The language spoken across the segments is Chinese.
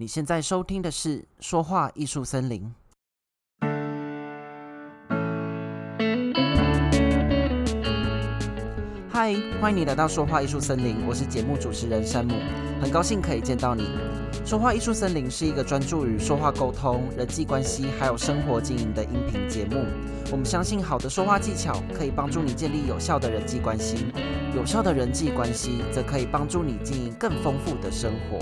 你现在收听的是《说话艺术森林》。嗨，欢迎你来到《说话艺术森林》，我是节目主持人山姆，很高兴可以见到你。《说话艺术森林》是一个专注于说话沟通、人际关系还有生活经营的音频节目。我们相信，好的说话技巧可以帮助你建立有效的人际关系，有效的人际关系则可以帮助你经营更丰富的生活。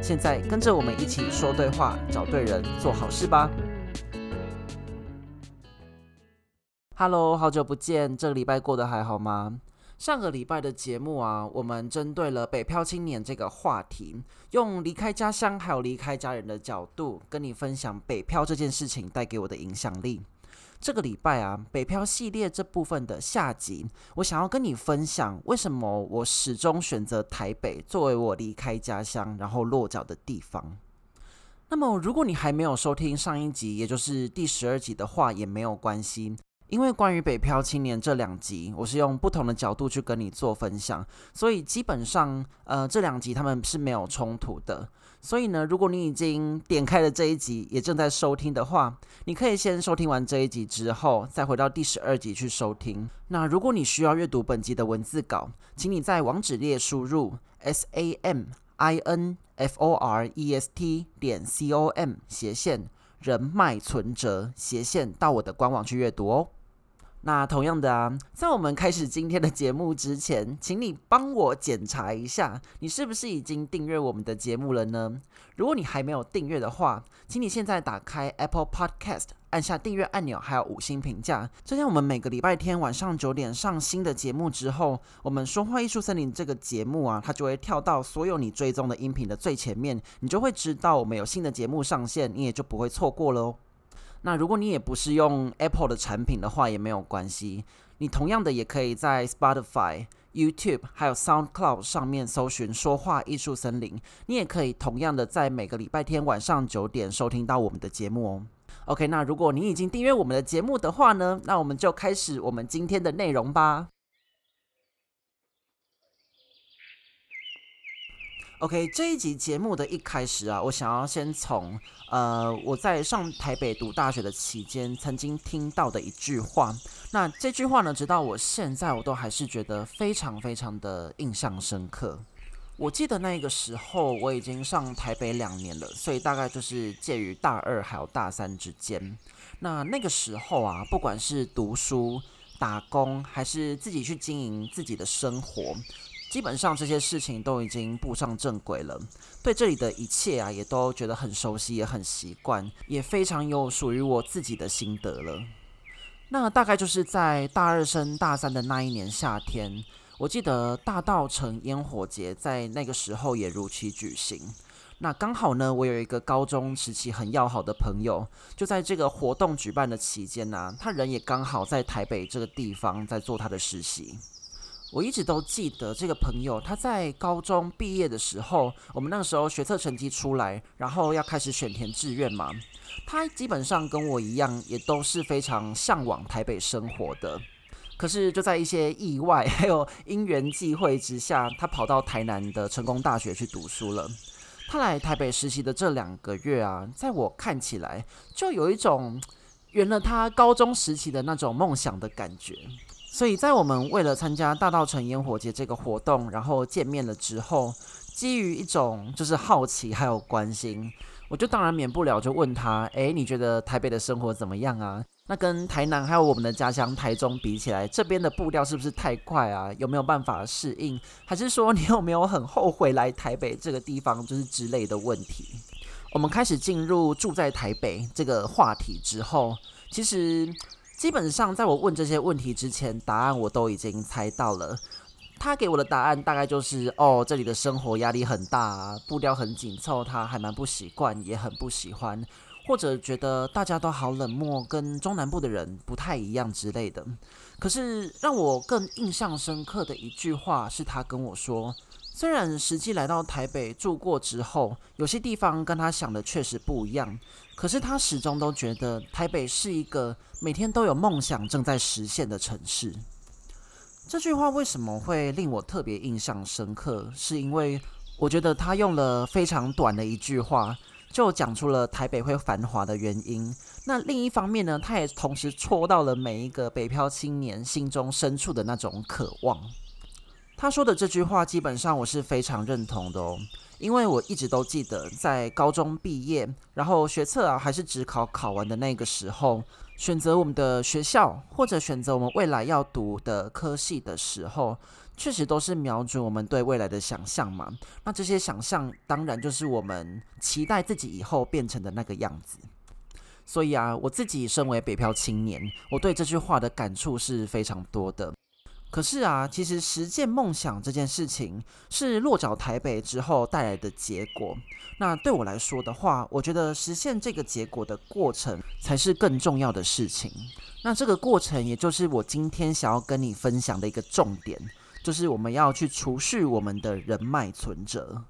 现在跟着我们一起说对话，找对人，做好事吧。Hello，好久不见，这个礼拜过得还好吗？上个礼拜的节目啊，我们针对了北漂青年这个话题，用离开家乡还有离开家人的角度，跟你分享北漂这件事情带给我的影响力。这个礼拜啊，北漂系列这部分的下集，我想要跟你分享为什么我始终选择台北作为我离开家乡然后落脚的地方。那么，如果你还没有收听上一集，也就是第十二集的话，也没有关系。因为关于北漂青年这两集，我是用不同的角度去跟你做分享，所以基本上，呃，这两集他们是没有冲突的。所以呢，如果你已经点开了这一集，也正在收听的话，你可以先收听完这一集之后，再回到第十二集去收听。那如果你需要阅读本集的文字稿，请你在网址列输入 s a m i n f o r e s t 点 c o m 斜线人脉存折斜线到我的官网去阅读哦。那同样的啊，在我们开始今天的节目之前，请你帮我检查一下，你是不是已经订阅我们的节目了呢？如果你还没有订阅的话，请你现在打开 Apple Podcast，按下订阅按钮，还有五星评价。这样我们每个礼拜天晚上九点上新的节目之后，我们说话艺术森林这个节目啊，它就会跳到所有你追踪的音频的最前面，你就会知道我们有新的节目上线，你也就不会错过了哦。那如果你也不是用 Apple 的产品的话，也没有关系。你同样的也可以在 Spotify、YouTube 还有 SoundCloud 上面搜寻“说话艺术森林”。你也可以同样的在每个礼拜天晚上九点收听到我们的节目哦。OK，那如果你已经订阅我们的节目的话呢，那我们就开始我们今天的内容吧。OK，这一集节目的一开始啊，我想要先从呃我在上台北读大学的期间曾经听到的一句话。那这句话呢，直到我现在我都还是觉得非常非常的印象深刻。我记得那个时候我已经上台北两年了，所以大概就是介于大二还有大三之间。那那个时候啊，不管是读书、打工，还是自己去经营自己的生活。基本上这些事情都已经步上正轨了，对这里的一切啊，也都觉得很熟悉，也很习惯，也非常有属于我自己的心得了。那大概就是在大二升大三的那一年夏天，我记得大稻城烟火节在那个时候也如期举行。那刚好呢，我有一个高中时期很要好的朋友，就在这个活动举办的期间呢，他人也刚好在台北这个地方在做他的实习。我一直都记得这个朋友，他在高中毕业的时候，我们那个时候学测成绩出来，然后要开始选填志愿嘛。他基本上跟我一样，也都是非常向往台北生活的。可是就在一些意外还有因缘际会之下，他跑到台南的成功大学去读书了。他来台北实习的这两个月啊，在我看起来，就有一种圆了他高中时期的那种梦想的感觉。所以在我们为了参加大稻城烟火节这个活动，然后见面了之后，基于一种就是好奇还有关心，我就当然免不了就问他：诶，你觉得台北的生活怎么样啊？那跟台南还有我们的家乡台中比起来，这边的步调是不是太快啊？有没有办法适应？还是说你有没有很后悔来台北这个地方？就是之类的问题。我们开始进入住在台北这个话题之后，其实。基本上，在我问这些问题之前，答案我都已经猜到了。他给我的答案大概就是：哦，这里的生活压力很大，步调很紧凑，他还蛮不习惯，也很不喜欢，或者觉得大家都好冷漠，跟中南部的人不太一样之类的。可是让我更印象深刻的一句话是他跟我说。虽然实际来到台北住过之后，有些地方跟他想的确实不一样，可是他始终都觉得台北是一个每天都有梦想正在实现的城市。这句话为什么会令我特别印象深刻？是因为我觉得他用了非常短的一句话，就讲出了台北会繁华的原因。那另一方面呢，他也同时戳到了每一个北漂青年心中深处的那种渴望。他说的这句话，基本上我是非常认同的哦，因为我一直都记得，在高中毕业，然后学测啊还是职考考完的那个时候，选择我们的学校或者选择我们未来要读的科系的时候，确实都是瞄准我们对未来的想象嘛。那这些想象，当然就是我们期待自己以后变成的那个样子。所以啊，我自己身为北漂青年，我对这句话的感触是非常多的。可是啊，其实实践梦想这件事情是落脚台北之后带来的结果。那对我来说的话，我觉得实现这个结果的过程才是更重要的事情。那这个过程，也就是我今天想要跟你分享的一个重点，就是我们要去储蓄我们的人脉存折。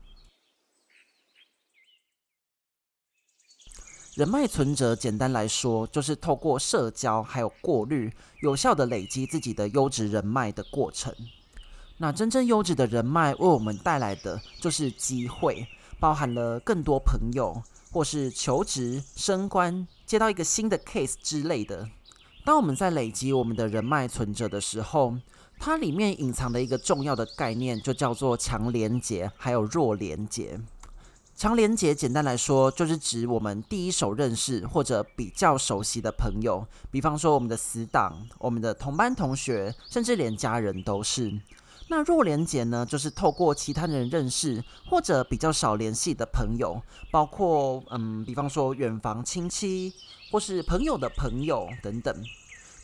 人脉存折，简单来说，就是透过社交还有过滤，有效的累积自己的优质人脉的过程。那真正优质的人脉为我们带来的就是机会，包含了更多朋友，或是求职、升官、接到一个新的 case 之类的。当我们在累积我们的人脉存折的时候，它里面隐藏的一个重要的概念，就叫做强连结，还有弱连结。强连结简单来说，就是指我们第一手认识或者比较熟悉的朋友，比方说我们的死党、我们的同班同学，甚至连家人都是。那弱连结呢，就是透过其他人认识或者比较少联系的朋友，包括嗯，比方说远房亲戚或是朋友的朋友等等。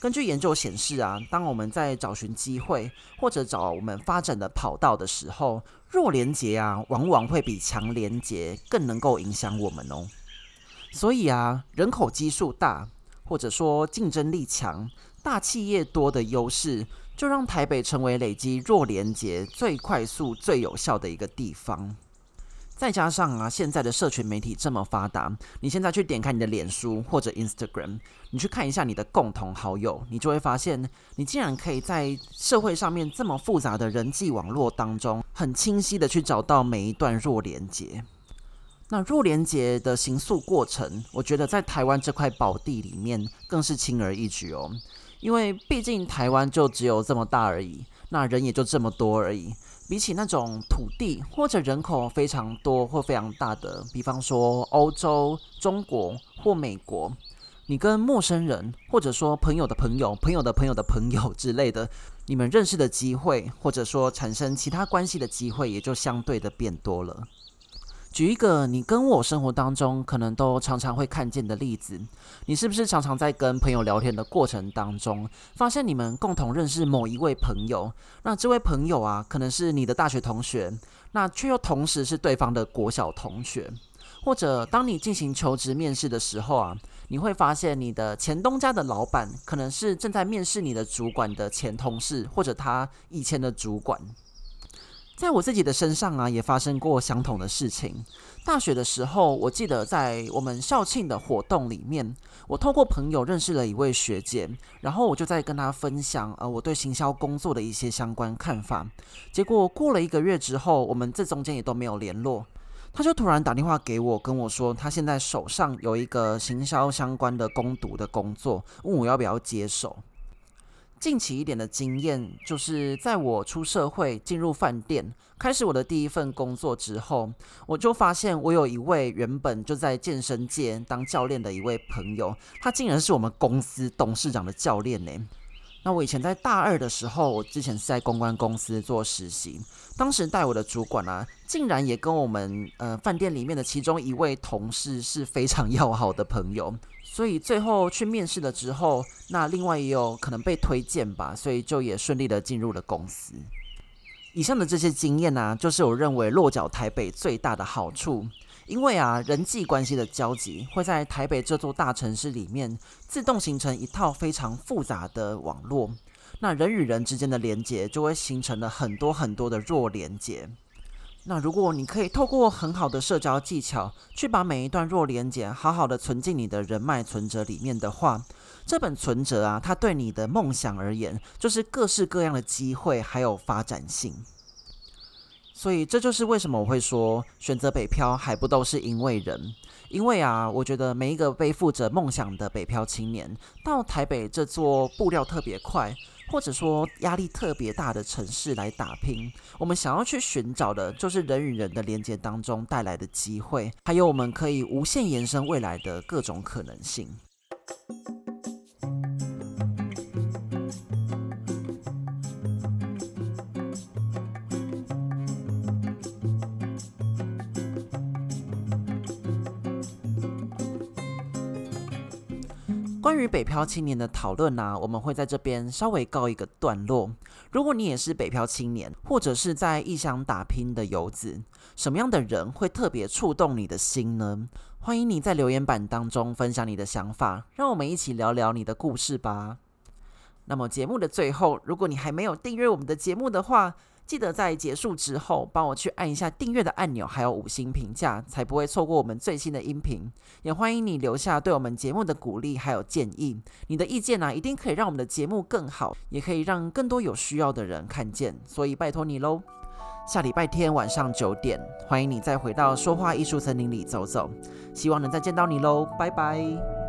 根据研究显示啊，当我们在找寻机会或者找我们发展的跑道的时候，弱连结啊，往往会比强连结更能够影响我们哦。所以啊，人口基数大，或者说竞争力强、大企业多的优势，就让台北成为累积弱连结最快速、最有效的一个地方。再加上啊，现在的社群媒体这么发达，你现在去点开你的脸书或者 Instagram，你去看一下你的共同好友，你就会发现，你竟然可以在社会上面这么复杂的人际网络当中，很清晰的去找到每一段弱连接。那弱连接的行诉过程，我觉得在台湾这块宝地里面更是轻而易举哦，因为毕竟台湾就只有这么大而已，那人也就这么多而已。比起那种土地或者人口非常多或非常大的，比方说欧洲、中国或美国，你跟陌生人或者说朋友的朋友、朋友的朋友的朋友之类的，你们认识的机会，或者说产生其他关系的机会，也就相对的变多了。举一个你跟我生活当中可能都常常会看见的例子，你是不是常常在跟朋友聊天的过程当中，发现你们共同认识某一位朋友？那这位朋友啊，可能是你的大学同学，那却又同时是对方的国小同学。或者当你进行求职面试的时候啊，你会发现你的前东家的老板，可能是正在面试你的主管的前同事，或者他以前的主管。在我自己的身上啊，也发生过相同的事情。大学的时候，我记得在我们校庆的活动里面，我透过朋友认识了一位学姐，然后我就在跟她分享呃我对行销工作的一些相关看法。结果过了一个月之后，我们这中间也都没有联络，她就突然打电话给我，跟我说她现在手上有一个行销相关的攻读的工作，问我要不要接手。近期一点的经验，就是在我出社会、进入饭店、开始我的第一份工作之后，我就发现我有一位原本就在健身界当教练的一位朋友，他竟然是我们公司董事长的教练呢。那我以前在大二的时候，我之前是在公关公司做实习，当时带我的主管啊，竟然也跟我们呃饭店里面的其中一位同事是非常 要好的朋友。所以最后去面试了之后，那另外也有可能被推荐吧，所以就也顺利的进入了公司。以上的这些经验呢、就是我认为落脚台北最大的好处，因为啊，人际关系的交集会在台北这座大城市里面自动形成一套非常复杂的网络，那人与人之间的连接就会形成了很多很多的弱连接。那如果你可以透过很好的社交技巧，去把每一段弱连接好好的存进你的人脉存折里面的话，这本存折啊，它对你的梦想而言，就是各式各样的机会还有发展性。所以这就是为什么我会说，选择北漂还不都是因为人。因为啊，我觉得每一个背负着梦想的北漂青年，到台北这座步调特别快，或者说压力特别大的城市来打拼，我们想要去寻找的，就是人与人的连接当中带来的机会，还有我们可以无限延伸未来的各种可能性。于北漂青年的讨论呢，我们会在这边稍微告一个段落。如果你也是北漂青年，或者是在异乡打拼的游子，什么样的人会特别触动你的心呢？欢迎你在留言板当中分享你的想法，让我们一起聊聊你的故事吧。那么节目的最后，如果你还没有订阅我们的节目的话，记得在结束之后，帮我去按一下订阅的按钮，还有五星评价，才不会错过我们最新的音频。也欢迎你留下对我们节目的鼓励还有建议，你的意见呢、一定可以让我们的节目更好，也可以让更多有需要的人看见。所以拜托你喽！下礼拜天晚上九点，欢迎你再回到说话艺术森林里走走，希望能再见到你喽！拜拜。